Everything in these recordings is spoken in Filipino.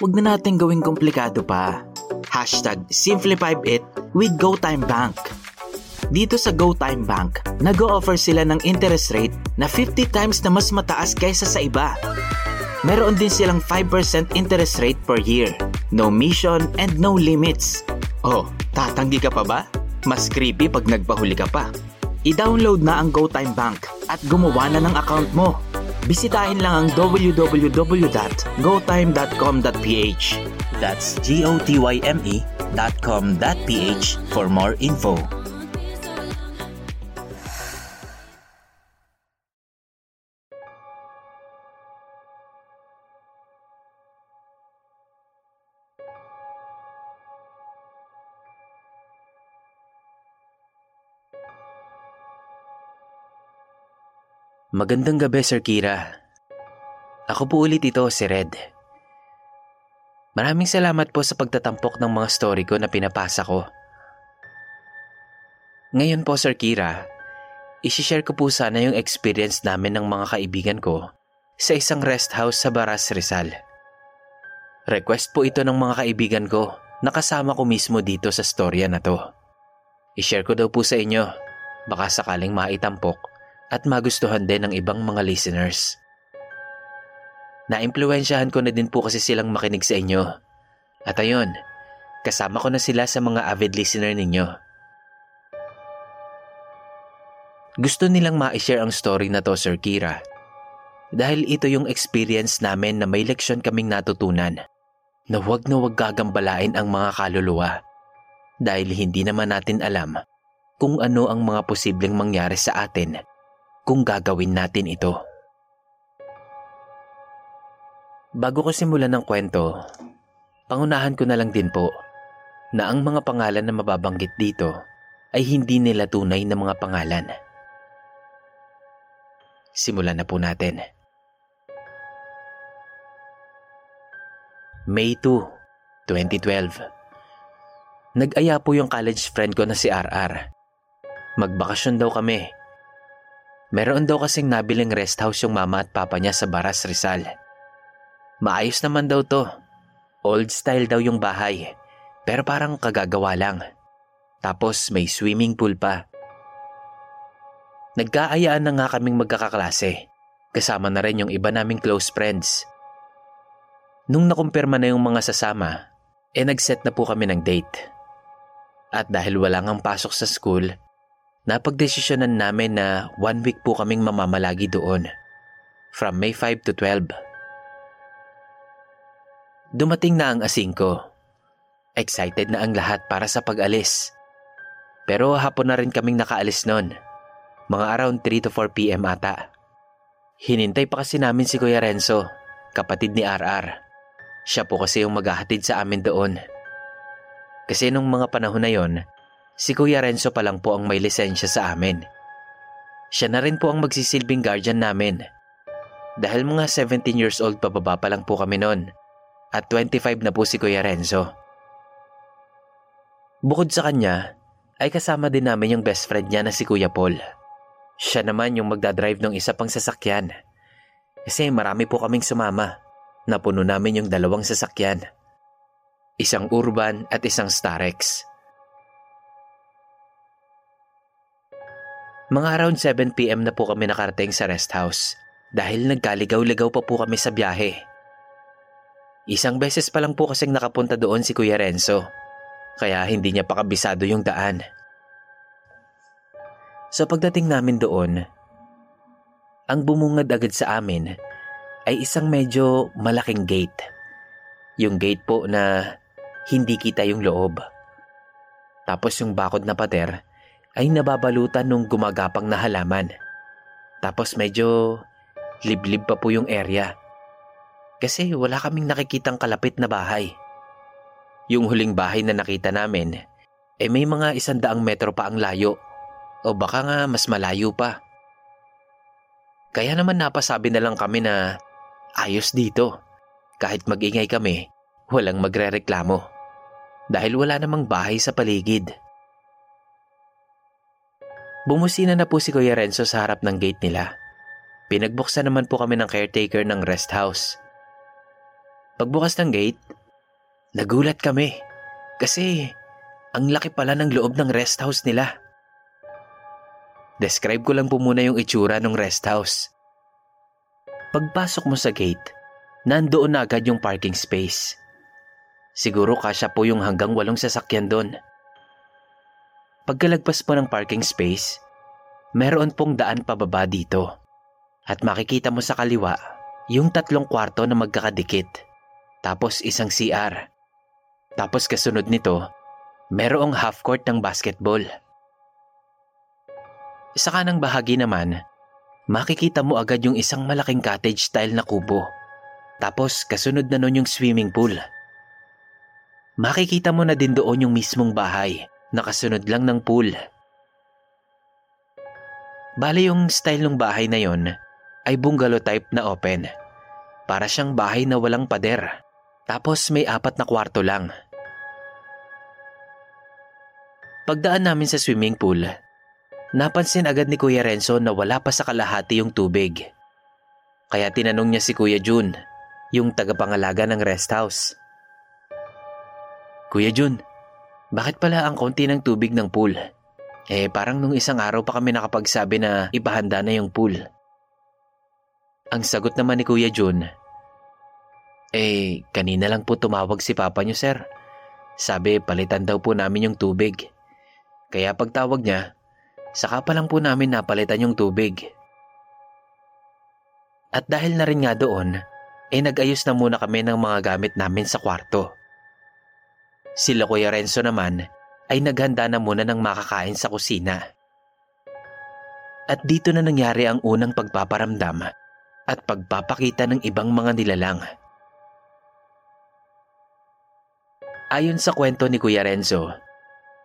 Huwag na natin gawing komplikado pa. Hashtag Simplify It with GoTime Bank. Dito sa GoTime Bank, nag-o-offer sila ng interest rate na 50 times na mas mataas kaysa sa iba. Meron din silang 5% interest rate per year. No mission and no limits. Oh, tatanggi ka pa ba? Mas creepy pag nagpahuli ka pa. I-download na ang GoTime Bank at gumawa na ng account mo. Bisitahin lang ang www.gotime.com.ph That's G-O-T-Y-M-E dot com dot ph for more info. Magandang gabi, Sir Kira. Ako po ulit ito, si Red. Maraming salamat po sa pagtatampok ng mga story ko na pinapasa ko. Ngayon po, Sir Kira, isishare ko po sana yung experience namin ng mga kaibigan ko sa isang rest house sa Baras, Rizal. Request po ito ng mga kaibigan ko na kasama ko mismo dito sa storya na to. I-share ko daw po sa inyo, baka sakaling maitampok at magustuhan din ng ibang mga listeners. Naimpluwensyahan ko na din po kasi silang makinig sa inyo. At ayun, kasama ko na sila sa mga avid listener ninyo. Gusto nilang ma-share ang story na to, Sir Kira. Dahil ito yung experience namin na may leksyon kaming natutunan na huwag na huwag gagambalain ang mga kaluluwa dahil hindi naman natin alam kung ano ang mga posibleng mangyari sa atin kung gagawin natin ito. Bago ko simulan ng kwento, pangunahan ko na lang din po na ang mga pangalan na mababanggit dito ay hindi nila tunay na mga pangalan. Simulan na po natin. May 2, 2012. Nag-aya po yung college friend ko na si RR. Magbakasyon daw kami. Meron daw kasing nabiling rest house yung mama at papa niya sa Baras Rizal. Maayos naman daw to. Old style daw yung bahay. Pero parang kagagawa lang. Tapos may swimming pool pa. Nagkaayaan na nga kaming magkakaklase. Kasama na rin yung iba naming close friends. Nung nakumpirma na yung mga sasama, eh nag-set na po kami ng date. At dahil wala ngang pasok sa school, napagdesisyonan namin na one week po kaming mamamalagi doon. From May 5 to 12. Dumating na ang asing ko. Excited na ang lahat para sa pag-alis. Pero hapon na rin kaming nakaalis noon. Mga around 3 to 4 p.m. ata. Hinintay pa kasi namin si Kuya Renzo kapatid ni RR. Siya po kasi yung maghahatid sa amin doon. Kasi nung mga panahon na yon, si Kuya Renzo pa lang po ang may lisensya sa amin. Siya na rin po ang magsisilbing guardian namin. Dahil mga 17 years old pababa pa lang po kami noon at 25 na po si Kuya Renzo. Bukod sa kanya, ay kasama din namin yung best friend niya na si Kuya Paul. Siya naman yung magdadrive ng isa pang sasakyan. Kasi marami po kaming sumama. Napuno namin yung dalawang sasakyan. Isang urban at isang Starex. Mga around 7pm na po kami nakarating sa rest house dahil nagkaligaw-ligaw pa po kami sa biyahe. Isang beses pa lang po kasing nakapunta doon si Kuya Renzo kaya hindi niya pa kabisado yung daan. Sa pagdating namin doon, ang bumungad agad sa amin ay isang medyo malaking gate. Yung gate po na hindi kita yung loob. Tapos yung bakod na pader ay nababalutan nung gumagapang na halaman. Tapos medyo liblib pa po yung area. Kasi wala kaming nakikitang kalapit na bahay. Yung huling bahay na nakita namin, eh may mga isandaang metro pa ang layo. O baka nga mas malayo pa. Kaya naman napasabi na lang kami na ayos dito. Kahit magingay kami, walang magre-reklamo dahil wala namang bahay sa paligid. Bumusina na po si Kuya Renzo sa harap ng gate nila. Pinagbuksan naman po kami ng caretaker ng rest house. Pagbukas ng gate, nagulat kami kasi ang laki pala ng loob ng rest house nila. Describe ko lang po muna yung itsura ng rest house. Pagpasok mo sa gate, nandoon na agad yung parking space. Siguro kasya po yung hanggang walong sasakyan doon. Pagkalagpas mo ng parking space, meron pong daan pababa dito. At makikita mo sa kaliwa yung tatlong kwarto na magkakadikit. Tapos isang CR. Tapos kasunod nito, merong half court ng basketball. Sa kanang bahagi naman, makikita mo agad yung isang malaking cottage style na kubo. Tapos kasunod na nun yung swimming pool. Makikita mo na din doon yung mismong bahay, nakasunod lang ng pool. Bale yung style ng bahay na yon ay bungalow type na open. Para siyang bahay na walang pader. Tapos may apat na kwarto lang. Pagdaan namin sa swimming pool, napansin agad ni Kuya Renzo na wala pa sa kalahati yung tubig. Kaya tinanong niya si Kuya Jun, yung tagapangalaga ng rest house. Kuya Jun, bakit pala ang konti ng tubig ng pool? Eh parang nung isang araw pa kami nakapagsabi na ipahanda na yung pool. Ang sagot naman ni Kuya Jun, Eh kanina lang po tumawag si Papa niyo sir. Sabi palitan daw po namin yung tubig. Kaya pagtawag niya, saka pa lang po namin napalitan yung tubig. At dahil na rin nga doon, eh nag-ayos na muna kami ng mga gamit namin sa kwarto. Sila Kuya Renzo naman ay naghanda na muna ng makakain sa kusina. At dito na nangyari ang unang pagpaparamdam at pagpapakita ng ibang mga nilalang. Ayon sa kwento ni Kuya Renzo,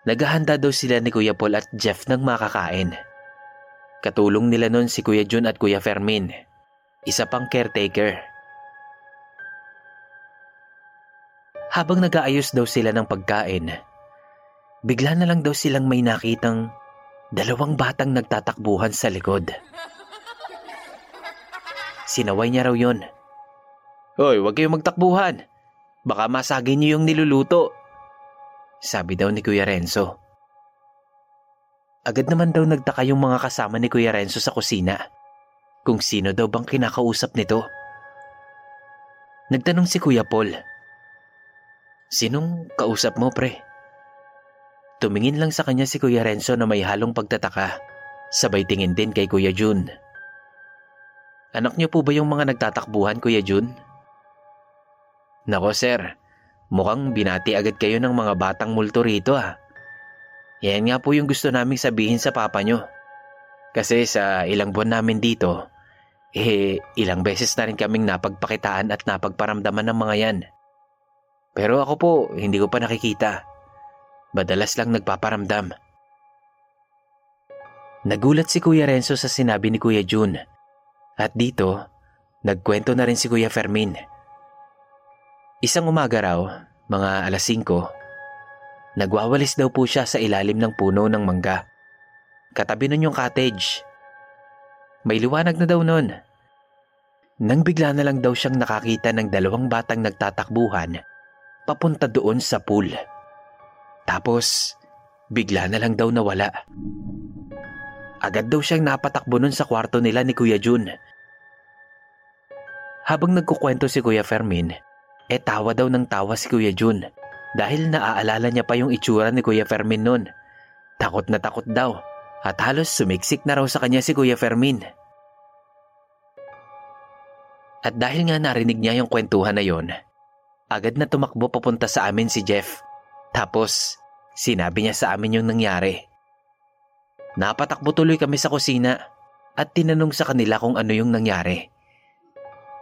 naghahanda daw sila ni Kuya Paul at Jeff ng makakain. Katulong nila nun si Kuya Jun at Kuya Fermin, isa pang caretaker. Habang nag-aayos daw sila ng pagkain, bigla na lang daw silang may nakitang dalawang batang nagtatakbuhan sa likod. Sinaway niya raw yon. Hoy, huwag kayong magtakbuhan. Baka masagin niyo yung niluluto. Sabi daw ni Kuya Renzo. Agad naman daw nagtaka yung mga kasama ni Kuya Renzo sa kusina. Kung sino daw bang kinakausap nito. Nagtanong si Kuya Paul. Sinong kausap mo, pre? Tumingin lang sa kanya si Kuya Renzo na may halong pagtataka. Sabay tingin din kay Kuya Jun. Anak niyo po ba yung mga nagtatakbuhan, Kuya Jun? Nako, sir. Mukhang binati agad kayo ng mga batang multo rito ah. Yan nga po yung gusto naming sabihin sa papa nyo. Kasi sa ilang buwan namin dito, Eh, ilang beses na rin kaming napagpakitaan at napagparamdaman ng mga yan. Pero ako po, hindi ko pa nakikita. Madalas lang nagpaparamdam. Nagulat si Kuya Renzo sa sinabi ni Kuya Jun. At dito, nagkwento na rin si Kuya Fermin. Isang umaga raw, mga alas 5, nagwawalis daw po siya sa ilalim ng puno ng mangga. Katabi nun yung cottage. May liwanag na daw nun. Nang bigla na lang daw siyang nakakita ng dalawang batang nagtatakbuhan papunta doon sa pool. Tapos, bigla na lang daw nawala. Agad daw siyang napatakbo nun sa kwarto nila ni Kuya Jun. Habang nagkukwento si Kuya Fermin, eh tawa daw ng tawa si Kuya Jun dahil naaalala niya pa yung itsura ni Kuya Fermin nun. Takot na takot daw at halos sumiksik na raw sa kanya si Kuya Fermin. At dahil nga narinig niya yung kwentuhan na yon, agad na tumakbo papunta sa amin si Jeff. Tapos, sinabi niya sa amin yung nangyari. Napatakbo tuloy kami sa kusina at tinanong sa kanila kung ano yung nangyari.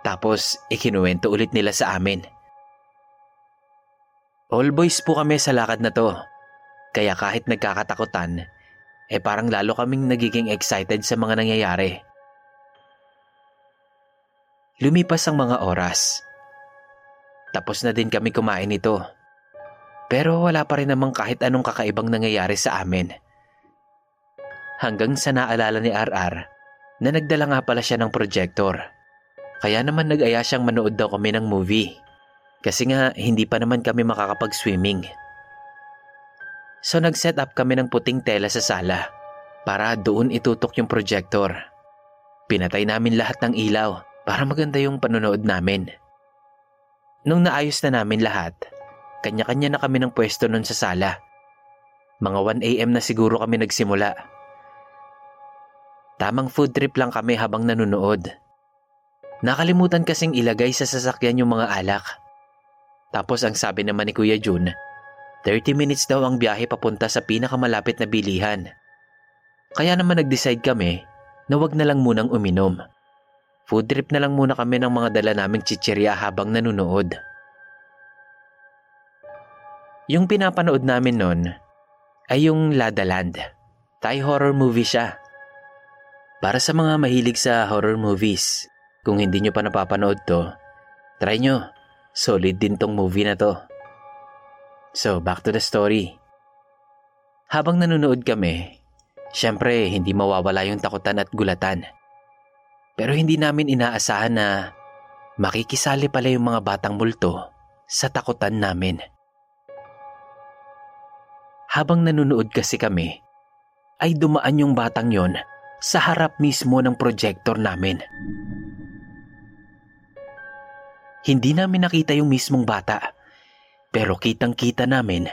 Tapos, ikinuwento ulit nila sa amin. All boys po kami sa lakad na to. Kaya kahit nagkakatakutan, eh parang lalo kaming nagiging excited sa mga nangyayari. Lumipas ang mga oras. Tapos na din kami kumain nito. Pero wala pa rin namang kahit anong kakaibang nangyayari sa amin. Hanggang sa naalala ni RR na nagdala nga pala siya ng projector. Kaya naman nag-aya siyang manood daw kami ng movie. Kasi nga hindi pa naman kami makakapag-swimming. So nag-set up kami ng puting tela sa sala para doon itutok yung projector. Pinatay namin lahat ng ilaw para maganda yung panonood namin. Nung naayos na namin lahat, kanya-kanya na kami ng pwesto nun sa sala. Mga 1am na siguro kami nagsimula. Tamang food trip lang kami habang nanonood. Nakalimutan kasing ilagay sa sasakyan yung mga alak. Tapos ang sabi naman ni Kuya Jun, 30 minutes daw ang biyahe papunta sa pinakamalapit na bilihan. Kaya naman nag-decide kami na wag na lang munang uminom. Food trip na lang muna kami ng mga dala naming chichirya habang nanonood. Yung pinapanood namin nun ay yung Lada Land. Thai horror movie siya. Para sa mga mahilig sa horror movies, kung hindi nyo pa napapanood to, try nyo. Solid din tong movie na to. So, back to the story. Habang nanonood kami, syempre hindi mawawala yung takutan at gulatan. Pero hindi namin inaasahan na makikisali pala yung mga batang multo sa takutan namin. Habang nanonood kasi kami, ay dumaan yung batang yon sa harap mismo ng projector namin. Hindi namin nakita yung mismong bata, pero kitang-kita namin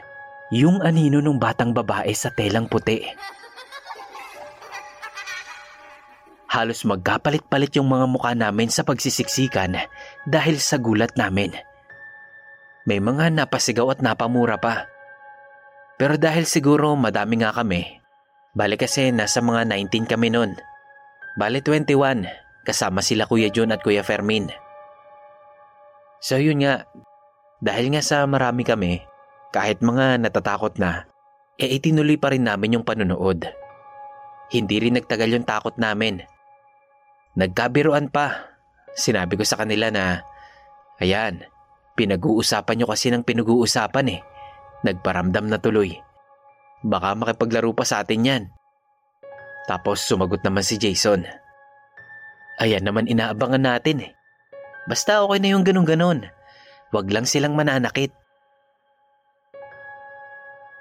yung anino ng batang babae sa telang puti. Halos magkapalit-palit yung mga mukha namin sa pagsisiksikan dahil sa gulat namin. May mga napasigaw at napamura pa. Pero dahil siguro madami nga kami, bali kasi nasa mga 19 kami nun. Bali 21, kasama sila Kuya John at Kuya Fermin. So yun nga, dahil nga sa marami kami, kahit mga natatakot na, e itinuloy pa rin namin yung panunood. Hindi rin nagtagal yung takot namin. Nagkabiruan pa. Sinabi ko sa kanila na, ayan, pinag-uusapan nyo kasi ng pinag-uusapan eh. Nagparamdam na tuloy. Baka makipaglaro pa sa atin yan. Tapos sumagot naman si Jason. Ayan naman inaabangan natin eh. Basta okay na yung ganun-ganon. Huwag lang silang mananakit.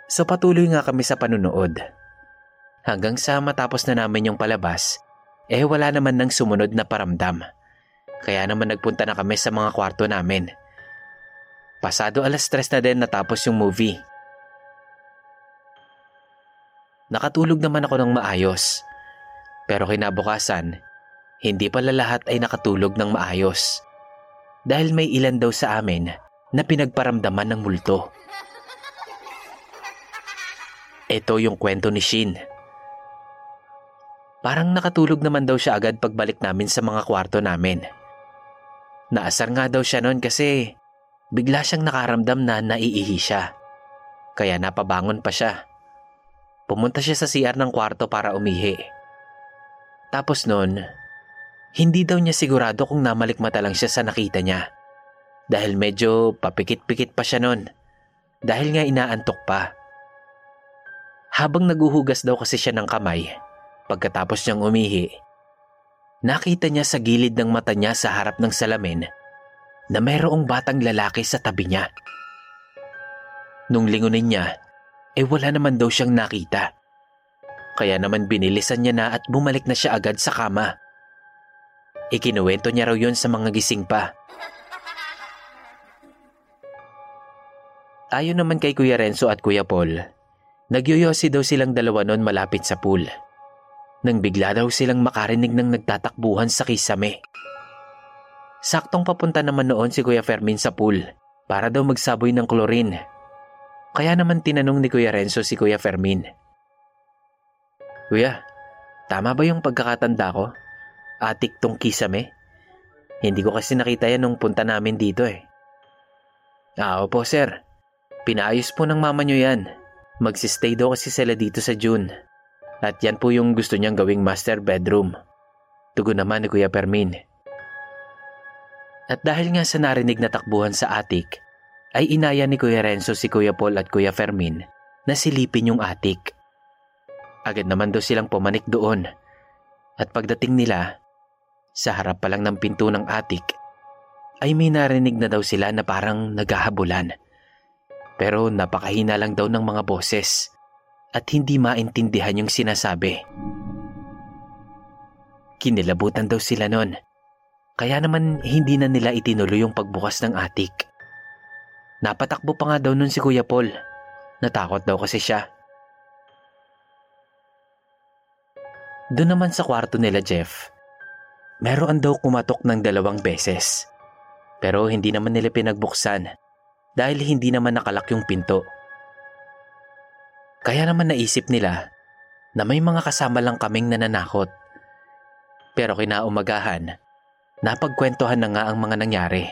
So patuloy nga kami sa panunood. Hanggang sa matapos na namin yung palabas, eh wala naman nang sumunod na paramdam. Kaya naman nagpunta na kami sa mga kwarto namin. Pasado alas tres na din natapos yung movie. Nakatulog naman ako ng maayos. Pero kinabukasan, hindi pala lahat ay nakatulog ng maayos. Dahil may ilan daw sa amin na pinagparamdaman ng multo. Ito yung kwento ni Shin. Parang nakatulog naman daw siya agad pagbalik namin sa mga kwarto namin. Naasar nga daw siya noon kasi bigla siyang nakaramdam na naiihi siya. Kaya napabangon pa siya. Pumunta siya sa CR ng kwarto para umihi. Tapos noon, hindi daw niya sigurado kung namalikmata lang siya sa nakita niya. Dahil medyo papikit-pikit pa siya noon. Dahil nga inaantok pa. Habang naguhugas daw kasi siya ng kamay, pagkatapos niyang umihi, nakita niya sa gilid ng mata niya sa harap ng salamin na mayroong batang lalaki sa tabi niya. Nung lingunin niya, eh wala naman daw siyang nakita. Kaya naman binilisan niya na at bumalik na siya agad sa kama. Ikinuwento niya raw yon sa mga gising pa. Ayon naman kay Kuya Renzo at Kuya Paul, nagyoyosi daw silang dalawa noon malapit sa pool. Nang bigla daw silang makarinig ng nagtatakbuhan sa kisame. Saktong papunta naman noon si Kuya Fermin sa pool para daw magsaboy ng chlorine. Kaya naman tinanong ni Kuya Renzo si Kuya Fermin. Kuya, tama ba yung pagkakatanda ko? Atik tong kisame? Hindi ko kasi nakita yan nung punta namin dito eh. Ah, opo sir. Pinaayos po ng mama nyo yan. Magsistay daw kasi sila dito sa June. At yan po yung gusto niyang gawing master bedroom. Tugon naman ni Kuya Permin. At dahil nga sa narinig na takbuhan sa atik, ay inaya ni Kuya Renzo si Kuya Paul at Kuya Fermin na silipin yung atik. Agad naman daw silang pumanik doon. At pagdating nila, sa harap pa lang ng pinto ng atik, ay may narinig na daw sila na parang naghahabulan. Pero napakahina lang daw ng mga boses at hindi maintindihan yung sinasabi. Kinilabutan daw sila nun. Kaya naman hindi na nila itinuloy yung pagbukas ng atik. Napatakbo pa nga daw nun si Kuya Paul. Natakot daw kasi siya. Doon naman sa kwarto nila Jeff, meron daw kumatok ng dalawang beses. Pero hindi naman nila pinagbuksan dahil hindi naman nakalak yung pinto. Kaya naman naisip nila na may mga kasama lang kaming nananakot. Pero kinaumagahan, napagkwentuhan na nga ang mga nangyari.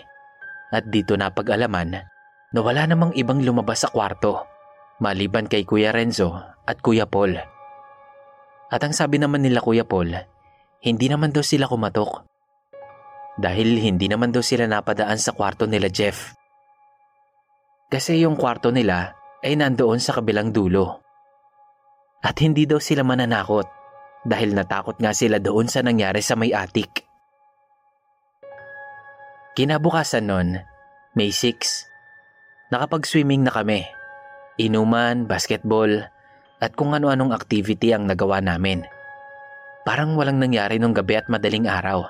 At dito napag-alaman na wala namang ibang lumabas sa kwarto maliban kay Kuya Renzo at Kuya Paul. At ang sabi naman nila Kuya Paul, hindi naman daw sila kumatok. Dahil hindi naman daw sila napadaan sa kwarto nila Jeff. Kasi yung kwarto nila ay nandoon sa kabilang dulo. At hindi daw sila mananakot dahil natakot nga sila doon sa nangyari sa may atik. Kinabukasan nun, May 6. Nakapag-swimming na kami. Inuman, basketball, at kung ano-anong activity ang nagawa namin. Parang walang nangyari nung gabi at madaling araw.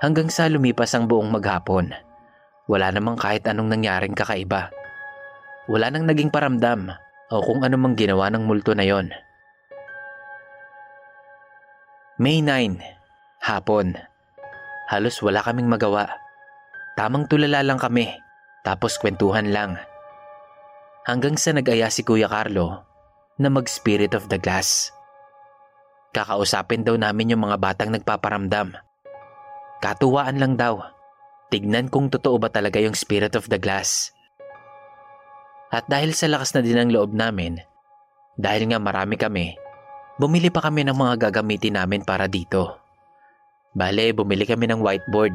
Hanggang sa lumipas ang buong maghapon, wala namang kahit anong nangyaring kakaiba. Wala nang naging paramdam o kung ano mang ginawa ng multo na yon. May 9, hapon. Halos wala kaming magawa. Tamang tulala lang kami, tapos kwentuhan lang. Hanggang sa nag-aya si Kuya Carlo na mag-spirit of the glass. Kakausapin daw namin yung mga batang nagpaparamdam. Katuwaan lang daw. Tignan kung totoo ba talaga yung spirit of the glass. At dahil sa lakas na din ng loob namin, dahil nga marami kami, bumili pa kami ng mga gagamitin namin para dito. Bale, bumili kami ng whiteboard,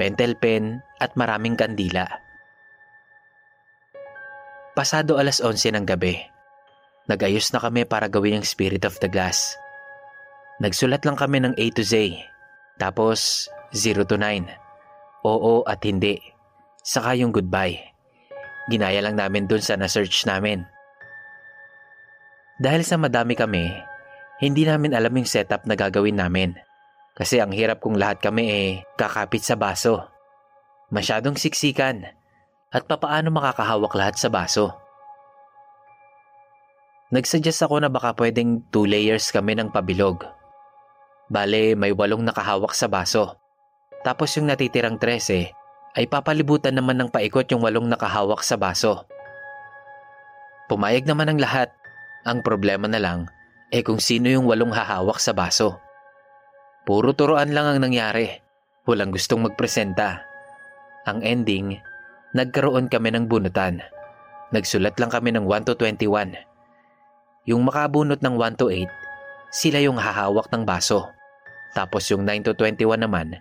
pentel pen at maraming kandila. Pasado alas 11 ng gabi, nagayos na kami para gawin ang Spirit of the Glass. Nagsulat lang kami ng A to Z, tapos 0 to 9, oo at hindi, saka yung goodbye. Ginaya lang namin dun sa na-search namin. Dahil sa madami kami, hindi namin alam yung setup na gagawin namin. Kasi ang hirap kung lahat kami eh kakapit sa baso. Masyadong siksikan. At papaano makakahawak lahat sa baso? Nagsuggest ako na baka pwedeng two layers kami ng pabilog. Bale, may walong nakahawak sa baso. Tapos yung natitirang 13 ay papalibutan naman ng paikot yung walong nakahawak sa baso. Pumayag naman ang lahat. Ang problema na lang Eh kung sino yung walong hahawak sa baso. Puro turuan lang ang nangyari. Walang gustong magpresenta. Ang ending, nagkaroon kami ng bunutan. Nagsulat lang kami ng 1 to 21. Yung makabunot ng 1 to 8, sila yung hahawak ng baso. Tapos yung 9 to 21 naman,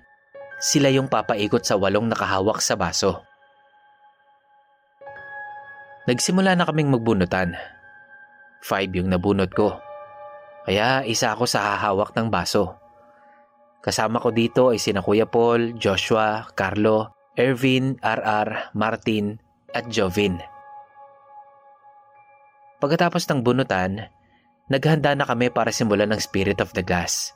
sila yung papaikot sa walong nakahawak sa baso. Nagsimula na kaming magbunutan. Five yung nabunot ko. Kaya isa ako sa hahawak ng baso. Kasama ko dito ay sina Kuya Paul, Joshua, Carlo, Ervin, RR, Martin, at Jovin. Pagkatapos ng bunutan, naghanda na kami para simulan ng Spirit of the Glass.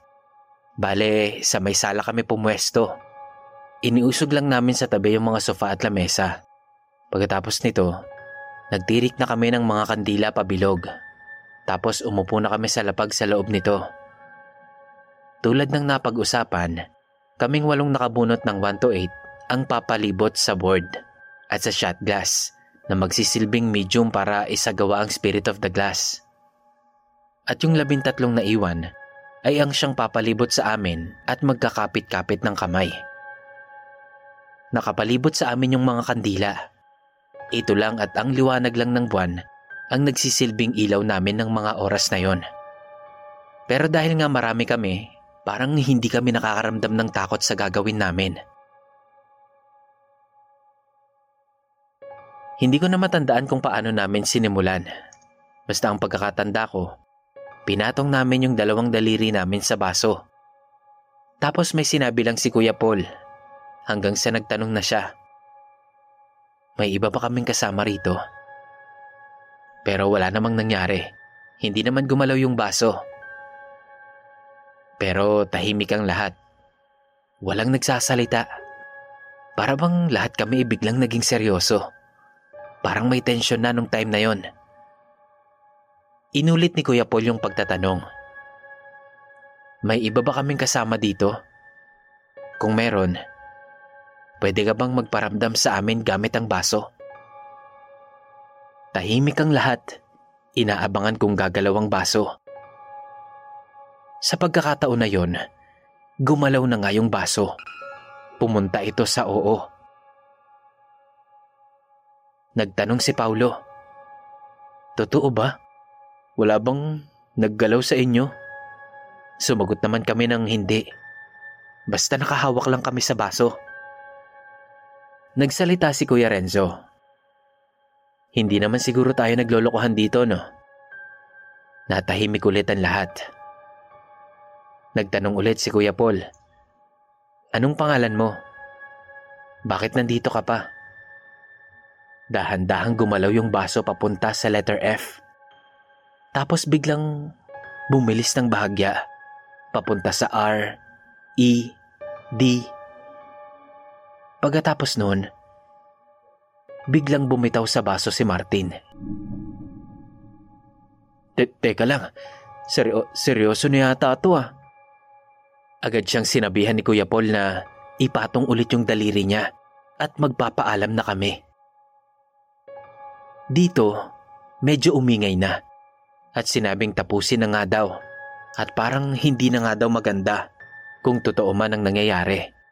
Bale, sa may sala kami pumwesto. Iniusog lang namin sa tabi yung mga sofa at lamesa. Pagkatapos nito, nagtirik na kami ng mga kandila pabilog. Tapos umupo na kami sa lapag sa loob nito. Tulad ng napag-usapan, kaming walong nakabunot ng 1 to 8 ang papalibot sa board at sa shot glass na magsisilbing medium para isagawa ang spirit of the glass. At yung labintatlong naiwan ay ang siyang papalibot sa amin at magkakapit-kapit ng kamay. Nakapalibot sa amin yung mga kandila. Ito lang at ang liwanag lang ng buwan ang nagsisilbing ilaw namin ng mga oras na yon. Pero dahil nga marami kami, parang hindi kami nakakaramdam ng takot sa gagawin namin. Hindi ko na matandaan kung paano namin sinimulan. Basta ang pagkakatanda ko, pinatong namin yung dalawang daliri namin sa baso. Tapos may sinabi lang si Kuya Paul hanggang sa nagtanong na siya. May iba pa kaming kasama rito. Pero wala namang nangyari. Hindi naman gumalaw yung baso. Pero tahimik ang lahat. Walang nagsasalita. Para bang lahat kami biglang naging seryoso. Parang may tensyon na nung time na yon. Inulit ni Kuya Paul yung pagtatanong. May iba ba kaming kasama dito? Kung meron, pwede ka bang magparamdam sa amin gamit ang baso? Tahimik ang lahat. Inaabangan kong gagalaw ang baso. Sa pagkakataon na yon, gumalaw na nga yung baso. Pumunta ito sa oo. Nagtanong si Paulo. Totoo ba? Wala bang naggalaw sa inyo? Sumagot naman kami ng hindi. Basta nakahawak lang kami sa baso. Nagsalita si Kuya Renzo. Hindi naman siguro tayo naglolokohan dito, no? Natahimik ulit ang lahat. Nagtanong ulit si Kuya Paul. Anong pangalan mo? Bakit nandito ka pa? Dahan-dahang gumalaw yung baso papunta sa letter F. Tapos biglang bumilis ng bahagya papunta sa R, E, D. Pagkatapos noon, biglang bumitaw sa baso si Martin. Teka lang, seryo, seryoso na yata ito ah. Agad siyang sinabihan ni Kuya Paul na ipatong ulit yung daliri niya at magpapaalam na kami. Dito, medyo umingay na at sinabing tapusin na nga daw at parang hindi na nga daw maganda kung totoo man ang nangyayari.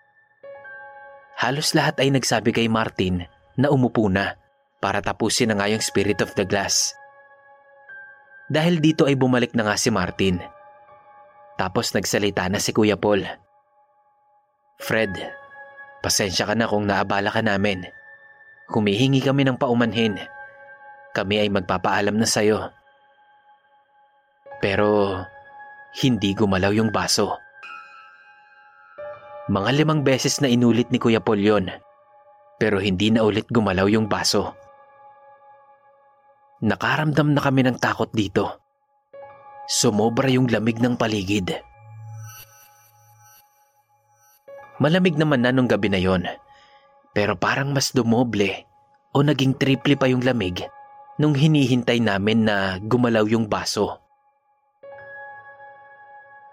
Halos lahat ay nagsabi kay Martin na umupo na para tapusin na nga yung spirit of the glass. Dahil dito ay bumalik na nga si Martin. Tapos nagsalita na si Kuya Paul. Fred, pasensya ka na kung naabala ka namin. Humihingi kami ng paumanhin kami ay magpapaalam na sa'yo. Pero hindi gumalaw yung baso. Mga limang beses na inulit ni Kuya Paul yun, pero hindi na ulit gumalaw yung baso. Nakaramdam na kami ng takot dito. Sumobra yung lamig ng paligid. Malamig naman na nung gabi na yon, pero parang mas dumoble o naging triple pa yung lamig nung hinihintay namin na gumalaw yung baso.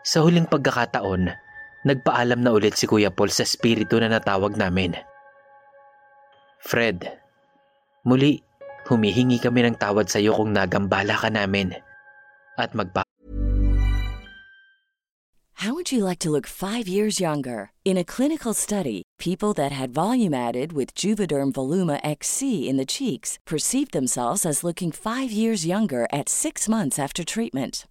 Sa huling pagkakataon, nagpaalam na ulit si Kuya Paul sa spirito na natawag namin. Fred, muli humihingi kami ng tawad sa iyo kung nagambala ka namin at magpa How would you like to look five years younger? In a clinical study, people that had volume added with Juvederm Voluma XC in the cheeks perceived themselves as looking five years younger at six months after treatment.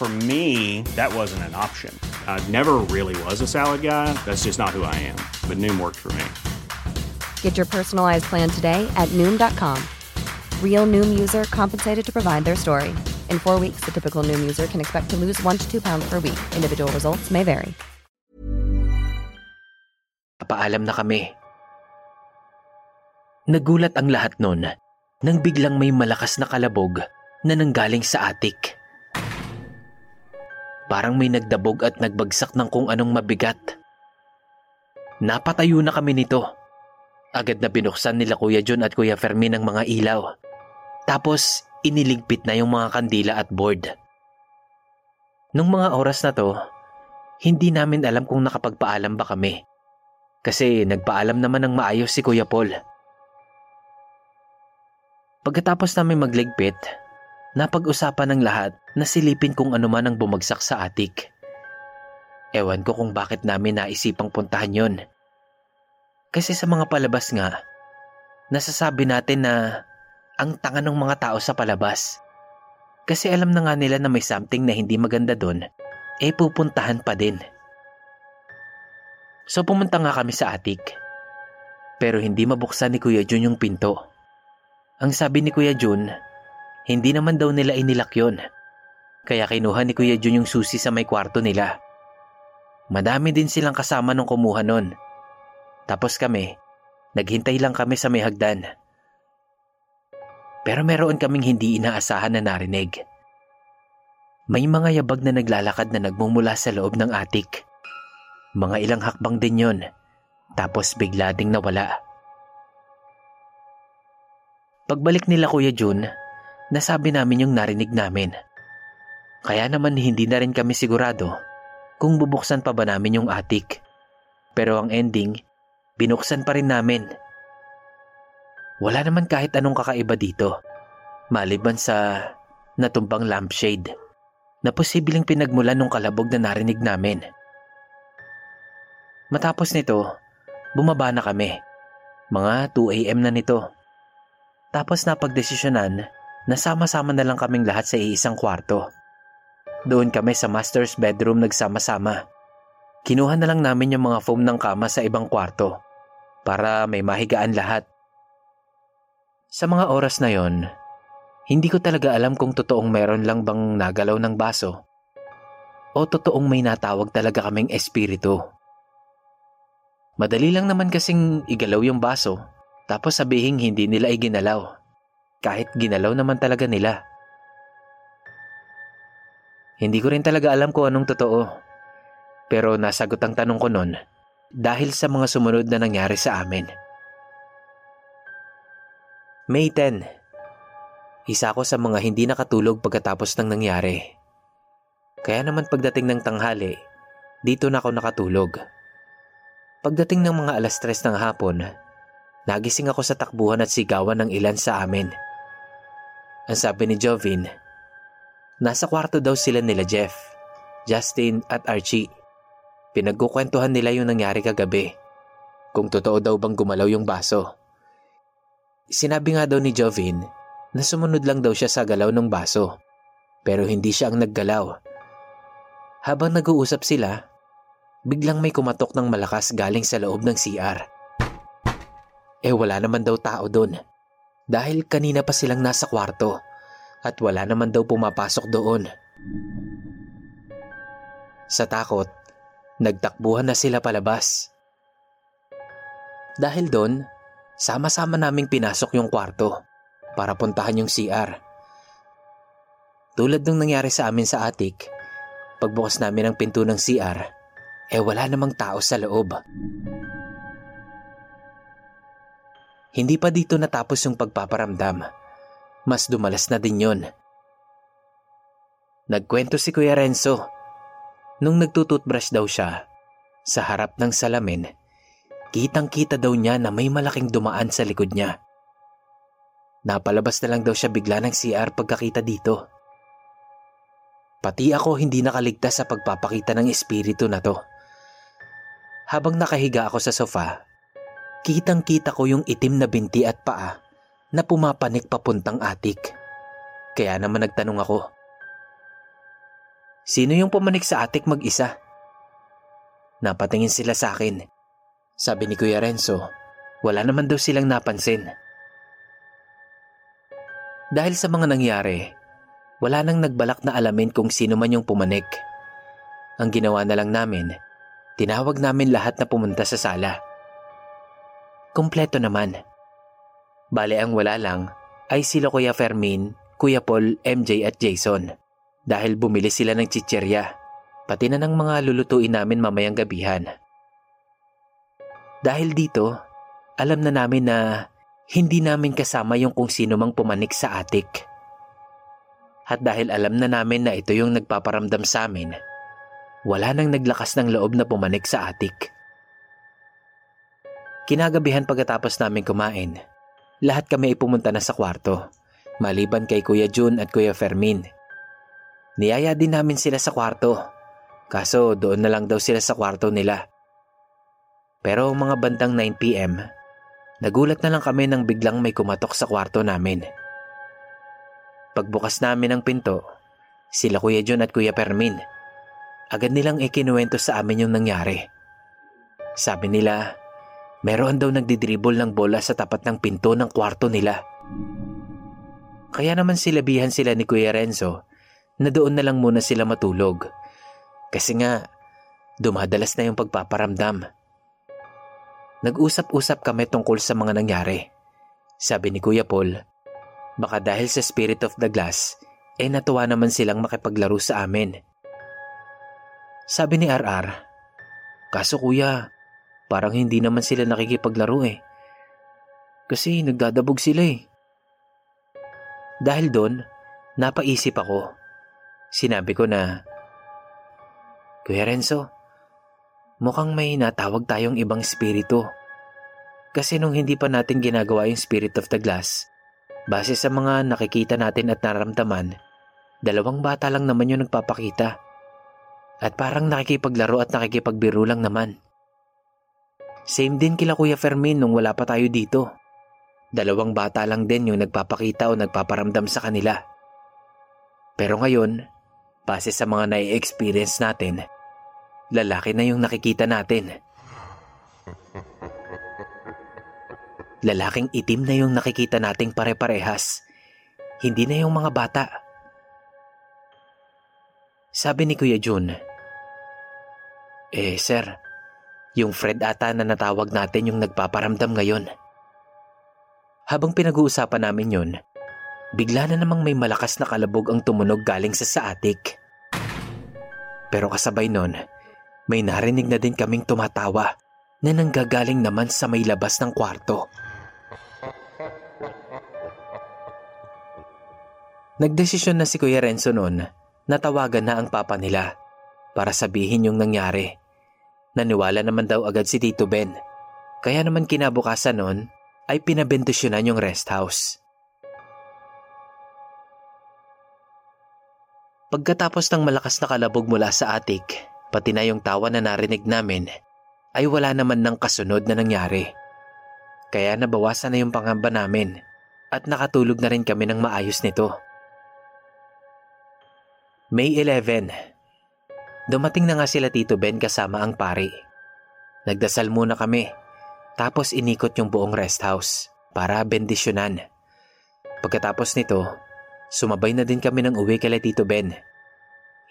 For me, that wasn't an option. I never really was a salad guy. That's just not who I am. But Noom worked for me. Get your personalized plan today at Noom.com. Real Noom user compensated to provide their story. In four weeks, the typical Noom user can expect to lose one to two pounds per week. Individual results may vary. Paalam na kami. Nagulat ang lahat nun nang biglang may malakas na kalabog na nanggaling sa atik. Parang may nagdabog at nagbagsak ng kung anong mabigat. Napatayo na kami nito. Agad na binuksan nila Kuya John at Kuya Fermin ang mga ilaw. Tapos iniligpit na yung mga kandila at board. Nung mga oras na to, hindi namin alam kung nakapagpaalam ba kami. Kasi nagpaalam naman ng maayos si Kuya Paul. Pagkatapos namin magligpit, napag-usapan ng lahat na silipin kung ano man ang bumagsak sa atik. Ewan ko kung bakit namin naisipang puntahan yon. Kasi sa mga palabas nga, nasasabi natin na ang tanga ng mga tao sa palabas. Kasi alam na nga nila na may something na hindi maganda doon, eh pupuntahan pa din. So pumunta nga kami sa atik. Pero hindi mabuksan ni Kuya Jun yung pinto. Ang sabi ni Kuya Jun, hindi naman daw nila inilak yon. Kaya kinuha ni Kuya Jun yung susi sa may kwarto nila. Madami din silang kasama nung kumuha nun. Tapos kami, naghintay lang kami sa may hagdan. Pero meron kaming hindi inaasahan na narinig. May mga yabag na naglalakad na nagmumula sa loob ng atik. Mga ilang hakbang din yon. Tapos bigla ding nawala. Pagbalik nila Kuya Jun, nasabi namin yung narinig namin. Kaya naman hindi na rin kami sigurado kung bubuksan pa ba namin yung atik. Pero ang ending, binuksan pa rin namin. Wala naman kahit anong kakaiba dito. Maliban sa natumbang lampshade na posibleng pinagmulan ng kalabog na narinig namin. Matapos nito, bumaba na kami. Mga 2 a.m. na nito. Tapos napagdesisyonan na sama-sama na lang kaming lahat sa iisang kwarto. Doon kami sa master's bedroom nagsama-sama. Kinuha na lang namin yung mga foam ng kama sa ibang kwarto para may mahigaan lahat. Sa mga oras na yon, hindi ko talaga alam kung totoong meron lang bang nagalaw ng baso o totoong may natawag talaga kaming espiritu. Madali lang naman kasing igalaw yung baso tapos sabihin hindi nila iginalaw. Kahit ginalaw naman talaga nila. Hindi ko rin talaga alam kung anong totoo. Pero nasagot ang tanong ko nun dahil sa mga sumunod na nangyari sa amin. May 10. Isa ako sa mga hindi nakatulog pagkatapos ng nangyari. Kaya naman pagdating ng tanghali, dito na ako nakatulog. Pagdating ng mga alas tres ng hapon, nagising ako sa takbuhan at sigawan ng ilan sa amin. Ang sabi ni Jovin, nasa kwarto daw sila nila Jeff, Justin at Archie. Pinagkukwentuhan nila yung nangyari kagabi. Kung totoo daw bang gumalaw yung baso. Sinabi nga daw ni Jovin na sumunod lang daw siya sa galaw ng baso. Pero hindi siya ang naggalaw. Habang nag-uusap sila, biglang may kumatok ng malakas galing sa loob ng CR. Eh wala naman daw tao doon dahil kanina pa silang nasa kwarto at wala naman daw pumapasok doon. Sa takot, nagtakbuhan na sila palabas. Dahil doon, sama-sama naming pinasok yung kwarto para puntahan yung CR. Tulad ng nangyari sa amin sa attic, pagbukas namin ng pinto ng CR, eh wala namang tao sa loob. Hindi pa dito natapos yung pagpaparamdam. Mas dumalas na din yon. Nagkwento si Kuya Renzo. Nung nagtututbrush daw siya, sa harap ng salamin, kitang-kita daw niya na may malaking dumaan sa likod niya. Napalabas na lang daw siya bigla ng CR pagkakita dito. Pati ako hindi nakaligtas sa pagpapakita ng espiritu na to. Habang nakahiga ako sa sofa, kitang-kita ko yung itim na binti at paa na pumapanik papuntang atik. Kaya naman nagtanong ako, Sino yung pumanik sa atik mag-isa? Napatingin sila sa akin. Sabi ni Kuya Renzo, wala naman daw silang napansin. Dahil sa mga nangyari, wala nang nagbalak na alamin kung sino man yung pumanik. Ang ginawa na lang namin, tinawag namin lahat na pumunta sa sala. Kompleto naman. Bale ang wala lang ay sila Kuya Fermin, Kuya Paul, MJ at Jason. Dahil bumili sila ng chicherya, pati na ng mga lulutuin namin mamayang gabihan. Dahil dito, alam na namin na hindi namin kasama yung kung sino mang pumanik sa atik. At dahil alam na namin na ito yung nagpaparamdam sa amin, wala nang naglakas ng loob na pumanik sa atik. Kinagabihan pagkatapos namin kumain, lahat kami ay pumunta na sa kwarto, maliban kay Kuya Jun at Kuya Fermin. Niyaya din namin sila sa kwarto, kaso doon na lang daw sila sa kwarto nila. Pero mga bandang 9pm, nagulat na lang kami nang biglang may kumatok sa kwarto namin. Pagbukas namin ng pinto, sila Kuya John at Kuya Permin, agad nilang ikinuwento sa amin yung nangyari. Sabi nila, meron daw nagdidribble ng bola sa tapat ng pinto ng kwarto nila. Kaya naman silabihan sila ni Kuya Renzo na doon na lang muna sila matulog. Kasi nga, dumadalas na yung pagpaparamdam. Nag-usap-usap kami tungkol sa mga nangyari. Sabi ni Kuya Paul, baka dahil sa spirit of the glass, eh natuwa naman silang makipaglaro sa amin. Sabi ni RR, kaso kuya, parang hindi naman sila nakikipaglaro eh. Kasi nagdadabog sila eh. Dahil doon, napaisip ako Sinabi ko na, Kuya Renzo, mukhang may natawag tayong ibang espiritu. Kasi nung hindi pa natin ginagawa yung spirit of the glass, base sa mga nakikita natin at naramdaman, dalawang bata lang naman yung nagpapakita. At parang nakikipaglaro at nakikipagbiro lang naman. Same din kila Kuya Fermin nung wala pa tayo dito. Dalawang bata lang din yung nagpapakita o nagpaparamdam sa kanila. Pero ngayon, Base sa mga nai-experience natin, lalaki na yung nakikita natin. Lalaking itim na yung nakikita nating pare-parehas. Hindi na yung mga bata. Sabi ni Kuya Jun, Eh sir, yung Fred ata na natawag natin yung nagpaparamdam ngayon. Habang pinag-uusapan namin yun, bigla na namang may malakas na kalabog ang tumunog galing sa saatik. Pero kasabay nun, may narinig na din kaming tumatawa na nanggagaling naman sa may labas ng kwarto. Nagdesisyon na si Kuya Renzo noon na tawagan na ang papa nila para sabihin yung nangyari. Naniwala naman daw agad si Tito Ben. Kaya naman kinabukasan noon ay pinabendisyonan yung rest house. Pagkatapos ng malakas na kalabog mula sa atik, pati na yung tawa na narinig namin, ay wala naman ng kasunod na nangyari. Kaya nabawasan na yung pangamba namin at nakatulog na rin kami ng maayos nito. May 11 Dumating na nga sila Tito Ben kasama ang pari. Nagdasal muna kami, tapos inikot yung buong rest house para bendisyonan. Pagkatapos nito, sumabay na din kami ng uwi kay Tito Ben.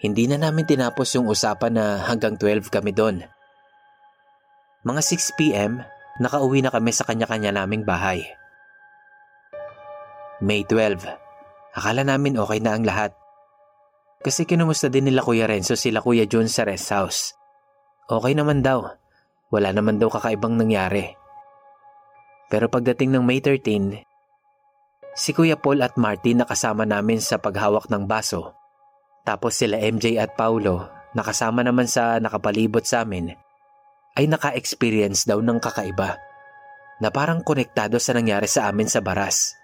Hindi na namin tinapos yung usapan na hanggang 12 kami doon. Mga 6pm, nakauwi na kami sa kanya-kanya naming bahay. May 12. Akala namin okay na ang lahat. Kasi kinumusta din nila Kuya Renzo sila Kuya John sa rest house. Okay naman daw. Wala naman daw kakaibang nangyari. Pero pagdating ng May 13, si Kuya Paul at Martin nakasama namin sa paghawak ng baso. Tapos sila MJ at Paulo, nakasama naman sa nakapalibot sa amin, ay naka-experience daw ng kakaiba na parang konektado sa nangyari sa amin sa baras.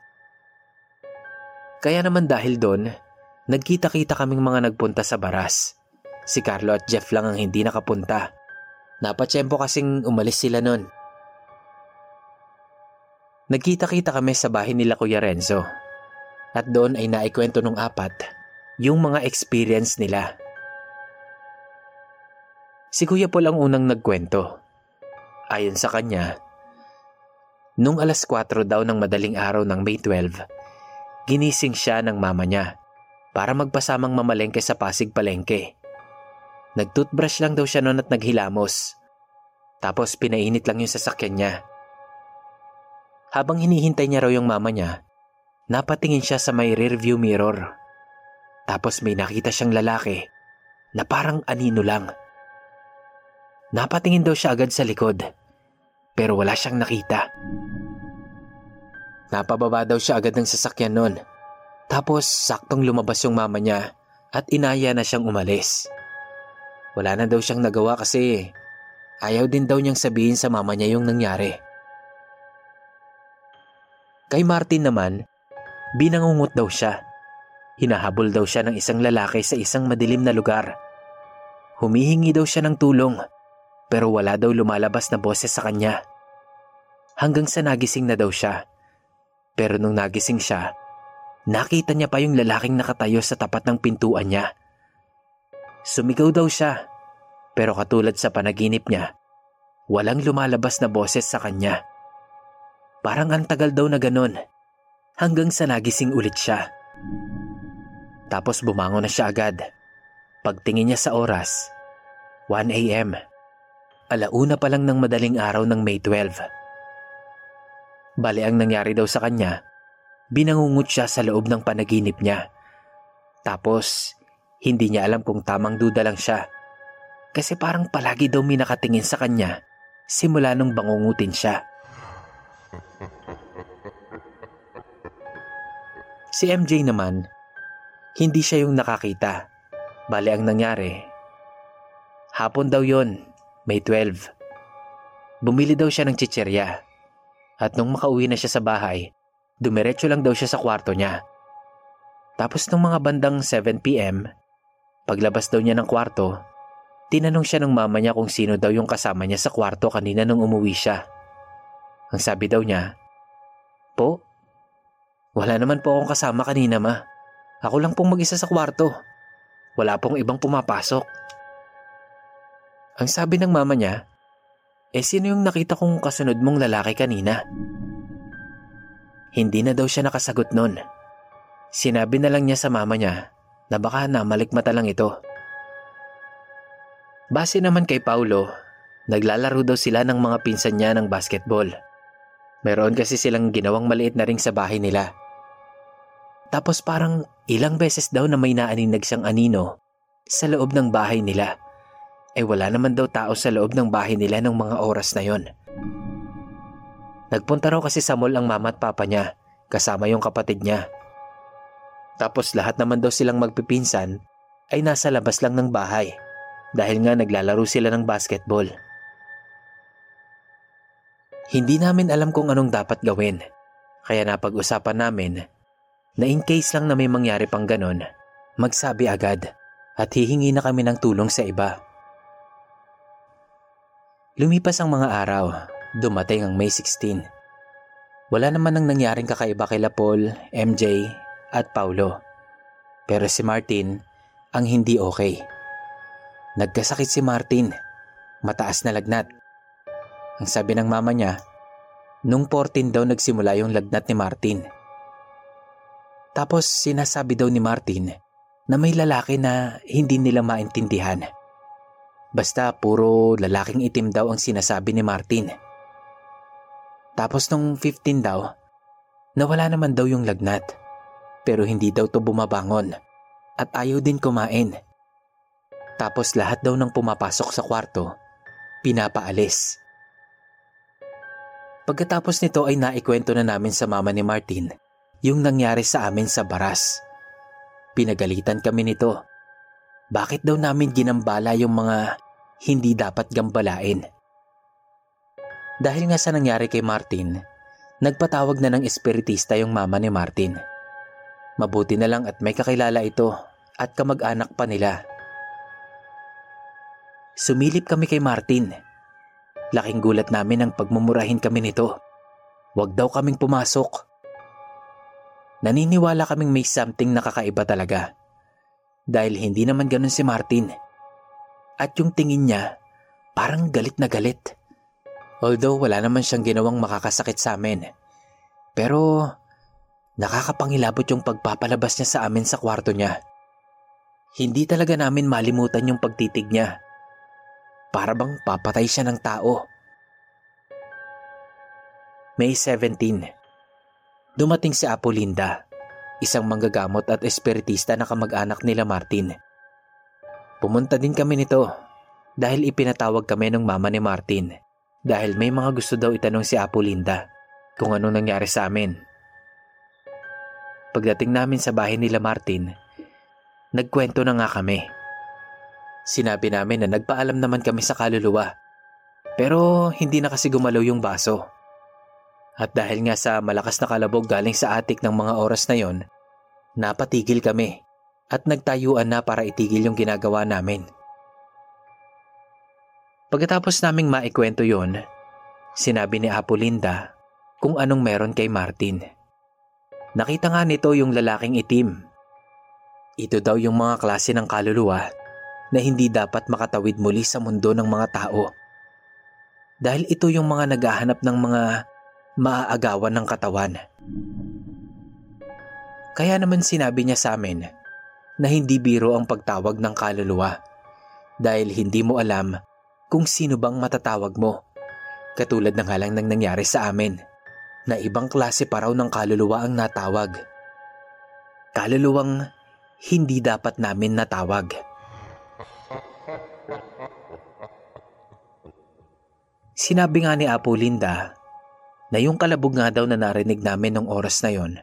Kaya naman dahil doon, nagkita-kita kaming mga nagpunta sa baras. Si Carlo at Jeff lang ang hindi nakapunta. Napatsyempo kasing umalis sila noon. Nagkita-kita kami sa bahay nila Kuya Renzo. At doon ay naikwento ng apat yung mga experience nila. Si Kuya Paul ang unang nagkwento. Ayon sa kanya, nung alas 4 daw ng madaling araw ng May 12, ginising siya ng mama niya para magpasamang mamalengke sa Pasig Palengke. Nagtoothbrush lang daw siya noon at naghilamos. Tapos pinainit lang yung sasakyan niya. Habang hinihintay niya raw yung mama niya, napatingin siya sa may rearview mirror. Tapos may nakita siyang lalaki na parang anino lang. Napatingin daw siya agad sa likod, pero wala siyang nakita. Napababa daw siya agad ng sasakyan noon. Tapos saktong lumabas yung mama niya at inaya na siyang umalis. Wala na daw siyang nagawa kasi ayaw din daw niyang sabihin sa mama niya yung nangyari. Kay Martin naman, binangungot daw siya. Hinahabol daw siya ng isang lalaki sa isang madilim na lugar. Humihingi daw siya ng tulong pero wala daw lumalabas na boses sa kanya. Hanggang sa nagising na daw siya. Pero nung nagising siya, nakita niya pa yung lalaking nakatayo sa tapat ng pintuan niya. Sumigaw daw siya pero katulad sa panaginip niya, walang lumalabas na boses sa kanya. Parang ang tagal daw na ganon hanggang sa nagising ulit siya. Tapos bumangon na siya agad. Pagtingin niya sa oras, 1 a.m. Alauna pa lang ng madaling araw ng May 12. Bale ang nangyari daw sa kanya, binangungot siya sa loob ng panaginip niya. Tapos, hindi niya alam kung tamang duda lang siya. Kasi parang palagi daw may nakatingin sa kanya simula nung bangungutin siya. Si MJ naman, hindi siya yung nakakita. Bale ang nangyari. Hapon daw yon, May 12. Bumili daw siya ng chicherya. At nung makauwi na siya sa bahay, dumiretso lang daw siya sa kwarto niya. Tapos nung mga bandang 7pm, paglabas daw niya ng kwarto, tinanong siya ng mama niya kung sino daw yung kasama niya sa kwarto kanina nung umuwi siya. Ang sabi daw niya, Po, wala naman po akong kasama kanina ma. Ako lang pong mag-isa sa kwarto. Wala pong ibang pumapasok. Ang sabi ng mama niya, eh sino yung nakita kong kasunod mong lalaki kanina? Hindi na daw siya nakasagot nun. Sinabi na lang niya sa mama niya na baka namalikmata lang ito. Base naman kay Paulo, naglalaro daw sila ng mga pinsan niya ng basketball. Meron kasi silang ginawang maliit na ring sa bahay nila. Tapos parang ilang beses daw na may naaninag siyang anino sa loob ng bahay nila. Eh wala naman daw tao sa loob ng bahay nila ng mga oras na yon. Nagpunta raw kasi sa mall ang mama at papa niya kasama yung kapatid niya. Tapos lahat naman daw silang magpipinsan ay nasa labas lang ng bahay dahil nga naglalaro sila ng basketball. Hindi namin alam kung anong dapat gawin kaya napag-usapan namin na in case lang na may mangyari pang ganon, magsabi agad at hihingi na kami ng tulong sa iba. Lumipas ang mga araw, dumating ang May 16. Wala naman nang nangyaring kakaiba kay Paul, MJ at Paulo. Pero si Martin ang hindi okay. Nagkasakit si Martin. Mataas na lagnat. Ang sabi ng mama niya, nung 14 daw nagsimula yung lagnat ni Martin. Tapos sinasabi daw ni Martin na may lalaki na hindi nila maintindihan. Basta puro lalaking itim daw ang sinasabi ni Martin. Tapos nung 15 daw, nawala naman daw yung lagnat. Pero hindi daw to bumabangon at ayaw din kumain. Tapos lahat daw ng pumapasok sa kwarto, pinapaalis. Pagkatapos nito ay naikwento na namin sa mama ni Martin yung nangyari sa amin sa baras. Pinagalitan kami nito. Bakit daw namin ginambala yung mga hindi dapat gambalain? Dahil nga sa nangyari kay Martin, nagpatawag na ng espiritista yung mama ni Martin. Mabuti na lang at may kakilala ito at kamag-anak pa nila. Sumilip kami kay Martin. Laking gulat namin ang pagmumurahin kami nito. Huwag daw kaming pumasok. Naniniwala kaming may something nakakaiba talaga. Dahil hindi naman ganun si Martin. At yung tingin niya, parang galit na galit. Although wala naman siyang ginawang makakasakit sa amin. Pero nakakapangilabot yung pagpapalabas niya sa amin sa kwarto niya. Hindi talaga namin malimutan yung pagtitig niya. Para bang papatay siya ng tao. May 17. Dumating si Apolinda, isang manggagamot at espiritista na kamag-anak nila Martin. Pumunta din kami nito dahil ipinatawag kami ng mama ni Martin dahil may mga gusto daw itanong si Apolinda kung ano nangyari sa amin. Pagdating namin sa bahay nila Martin, nagkwento na nga kami. Sinabi namin na nagpaalam naman kami sa kaluluwa. Pero hindi na kasi gumalaw yung baso. At dahil nga sa malakas na kalabog galing sa atik ng mga oras na yon, napatigil kami at nagtayuan na para itigil yung ginagawa namin. Pagkatapos naming maikwento yon, sinabi ni Apolinda kung anong meron kay Martin. Nakita nga nito yung lalaking itim. Ito daw yung mga klase ng kaluluwa na hindi dapat makatawid muli sa mundo ng mga tao. Dahil ito yung mga naghahanap ng mga maaagawan ng katawan. Kaya naman sinabi niya sa amin na hindi biro ang pagtawag ng kaluluwa dahil hindi mo alam kung sino bang matatawag mo. Katulad ng halang nang nangyari sa amin na ibang klase pa raw ng kaluluwa ang natawag. Kaluluwang hindi dapat namin natawag. Sinabi nga ni Apo Linda na yung kalabog nga daw na narinig namin nung oras na yon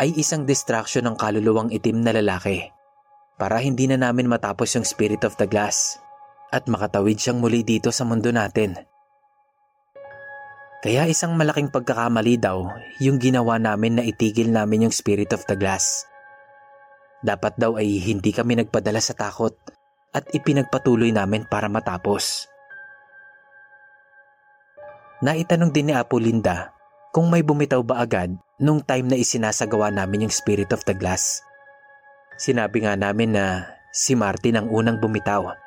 ay isang distraction ng kaluluwang itim na lalaki para hindi na namin matapos yung spirit of the glass at makatawid siyang muli dito sa mundo natin. Kaya isang malaking pagkakamali daw yung ginawa namin na itigil namin yung spirit of the glass. Dapat daw ay hindi kami nagpadala sa takot at ipinagpatuloy namin para matapos. Naitanong din ni Apo Linda kung may bumitaw ba agad nung time na isinasagawa namin yung Spirit of the Glass. Sinabi nga namin na si Martin ang unang bumitaw.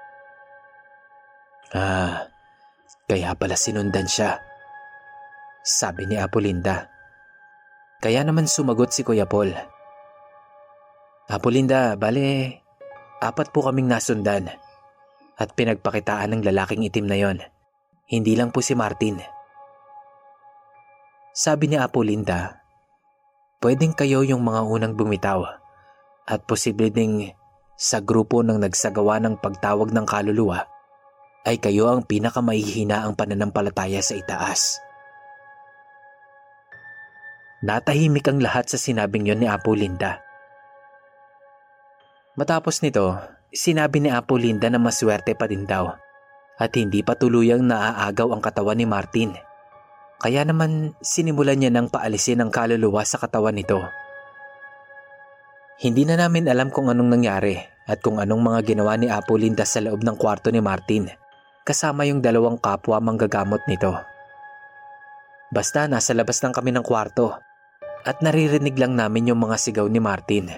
Ah, kaya pala sinundan siya. Sabi ni Apo Linda. Kaya naman sumagot si Kuya Paul. Apo Linda, bale, apat po kaming nasundan at pinagpakitaan ng lalaking itim na yon. Hindi lang po si Martin. Sabi ni Apo Linda, pwedeng kayo yung mga unang bumitaw at posible ding sa grupo ng nagsagawa ng pagtawag ng kaluluwa ay kayo ang pinakamahihina ang pananampalataya sa itaas. Natahimik ang lahat sa sinabing yon ni Apo Linda. Matapos nito, sinabi ni Apo Linda na maswerte pa din daw at hindi pa tuluyang naaagaw ang katawan ni Martin kaya naman sinimulan niya ng paalisin ang kaluluwa sa katawan nito. Hindi na namin alam kung anong nangyari at kung anong mga ginawa ni Apo Linda sa loob ng kwarto ni Martin kasama yung dalawang kapwa manggagamot nito. Basta nasa labas lang kami ng kwarto at naririnig lang namin yung mga sigaw ni Martin.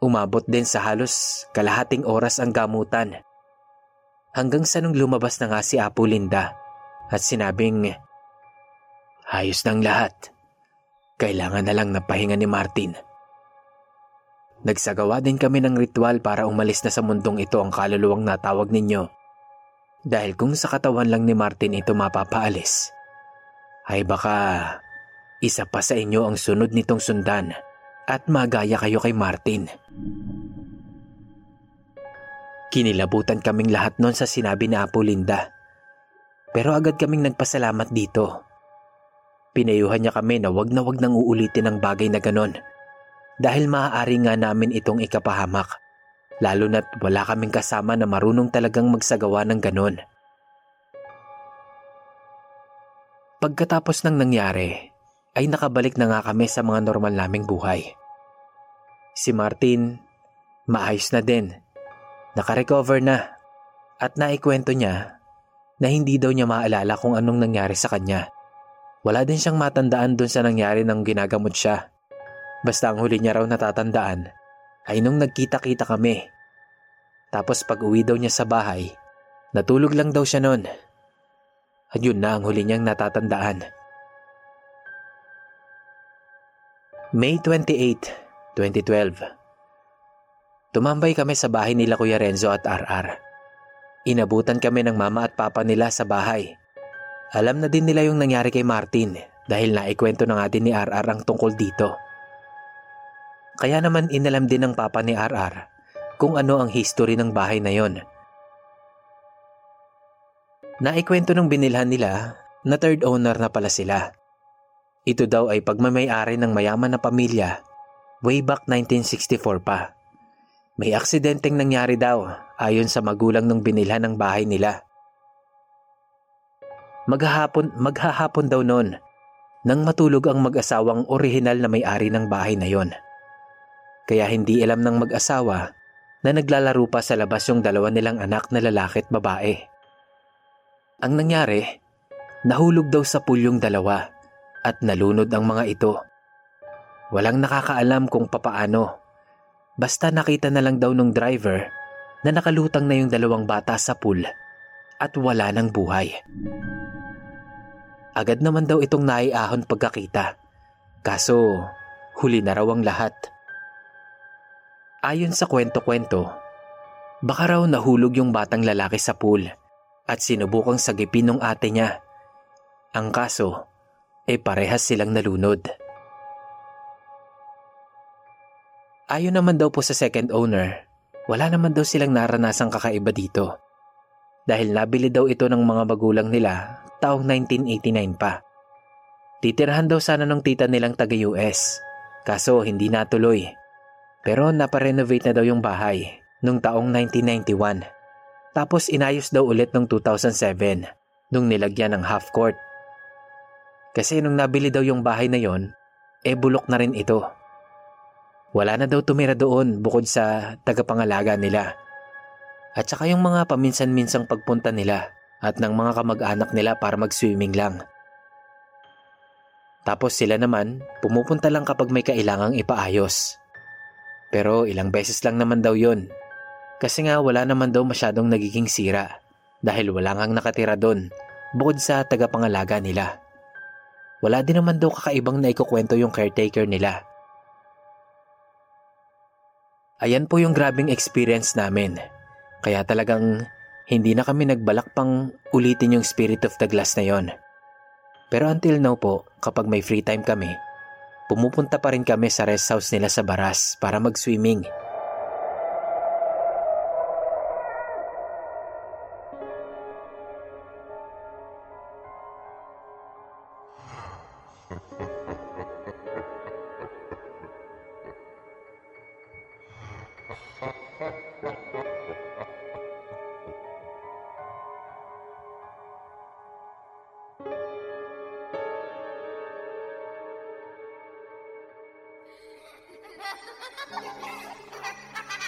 Umabot din sa halos kalahating oras ang gamutan. Hanggang sa nung lumabas na nga si Apo Linda at sinabing, Ayos ng lahat. Kailangan na lang ng pahinga ni Martin. Nagsagawa din kami ng ritual para umalis na sa mundong ito ang kaluluwang natawag ninyo. Dahil kung sa katawan lang ni Martin ito mapapaalis, ay baka isa pa sa inyo ang sunod nitong sundan at magaya kayo kay Martin. Kinilabutan kaming lahat noon sa sinabi ni Apo Linda. Pero agad kaming nagpasalamat dito. Pinayuhan niya kami na wag na wag nang uulitin ang bagay na ganon. Dahil maaari nga namin itong ikapahamak. Lalo na't wala kaming kasama na marunong talagang magsagawa ng ganon. Pagkatapos ng nangyari, ay nakabalik na nga kami sa mga normal naming buhay. Si Martin, maayos na din. Nakarecover na. At naikwento niya na hindi daw niya maalala kung anong nangyari sa kanya. Wala din siyang matandaan dun sa nangyari nang ginagamot siya. Basta ang huli niya raw natatandaan ay nung nagkita-kita kami. Tapos pag uwi daw niya sa bahay, natulog lang daw siya noon. At yun na ang huli niyang natatandaan. May 28, 2012 Tumambay kami sa bahay nila Kuya Renzo at RR. Inabutan kami ng mama at papa nila sa bahay. Alam na din nila yung nangyari kay Martin dahil naikwento na nga din ni RR ang tungkol dito. Kaya naman inalam din ng papa ni RR kung ano ang history ng bahay na yon. Naikwento ng binilhan nila na third owner na pala sila. Ito daw ay pagmamayari ng mayaman na pamilya way back 1964 pa. May aksidenteng nangyari daw ayon sa magulang ng binilhan ng bahay nila. Maghahapon, maghahapon daw noon nang matulog ang mag-asawang orihinal na may-ari ng bahay na yon. Kaya hindi alam ng mag-asawa na naglalaro pa sa labas yung dalawa nilang anak na lalaki at babae. Ang nangyari, nahulog daw sa pool yung dalawa at nalunod ang mga ito. Walang nakakaalam kung papaano. Basta nakita na lang daw ng driver na nakalutang na yung dalawang bata sa pool at wala ng buhay. Agad naman daw itong naiahon pagkakita. Kaso, huli na raw ang lahat. Ayon sa kwento-kwento, baka raw nahulog yung batang lalaki sa pool at sinubukang sagipin ng ate niya. Ang kaso, eh parehas silang nalunod. Ayon naman daw po sa second owner, wala naman daw silang naranasang kakaiba dito. Dahil nabili daw ito ng mga magulang nila taong 1989 pa. Titirahan daw sana ng tita nilang taga-US, kaso hindi natuloy. Pero naparenovate na daw yung bahay nung taong 1991. Tapos inayos daw ulit noong 2007 nung nilagyan ng half court kasi nung nabili daw yung bahay na yon, eh bulok na rin ito. Wala na daw tumira doon bukod sa tagapangalaga nila. At saka yung mga paminsan-minsang pagpunta nila at ng mga kamag-anak nila para mag-swimming lang. Tapos sila naman, pumupunta lang kapag may kailangang ipaayos. Pero ilang beses lang naman daw yon. Kasi nga wala naman daw masyadong nagiging sira dahil wala ngang nakatira doon bukod sa tagapangalaga nila. Wala din naman daw kakaibang na ikukwento yung caretaker nila. Ayan po yung grabing experience namin. Kaya talagang hindi na kami nagbalak pang ulitin yung Spirit of the Glass na yon. Pero until now po, kapag may free time kami, pumupunta pa rin kami sa rest house nila sa Baras para mag-swimming. Ha ha ha ha!